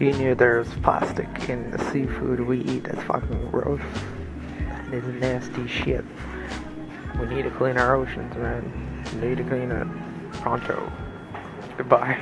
You knew there's plastic in the seafood we eat. That's fucking gross. That is nasty shit. We need to clean our oceans, man. We need to clean it pronto. Goodbye.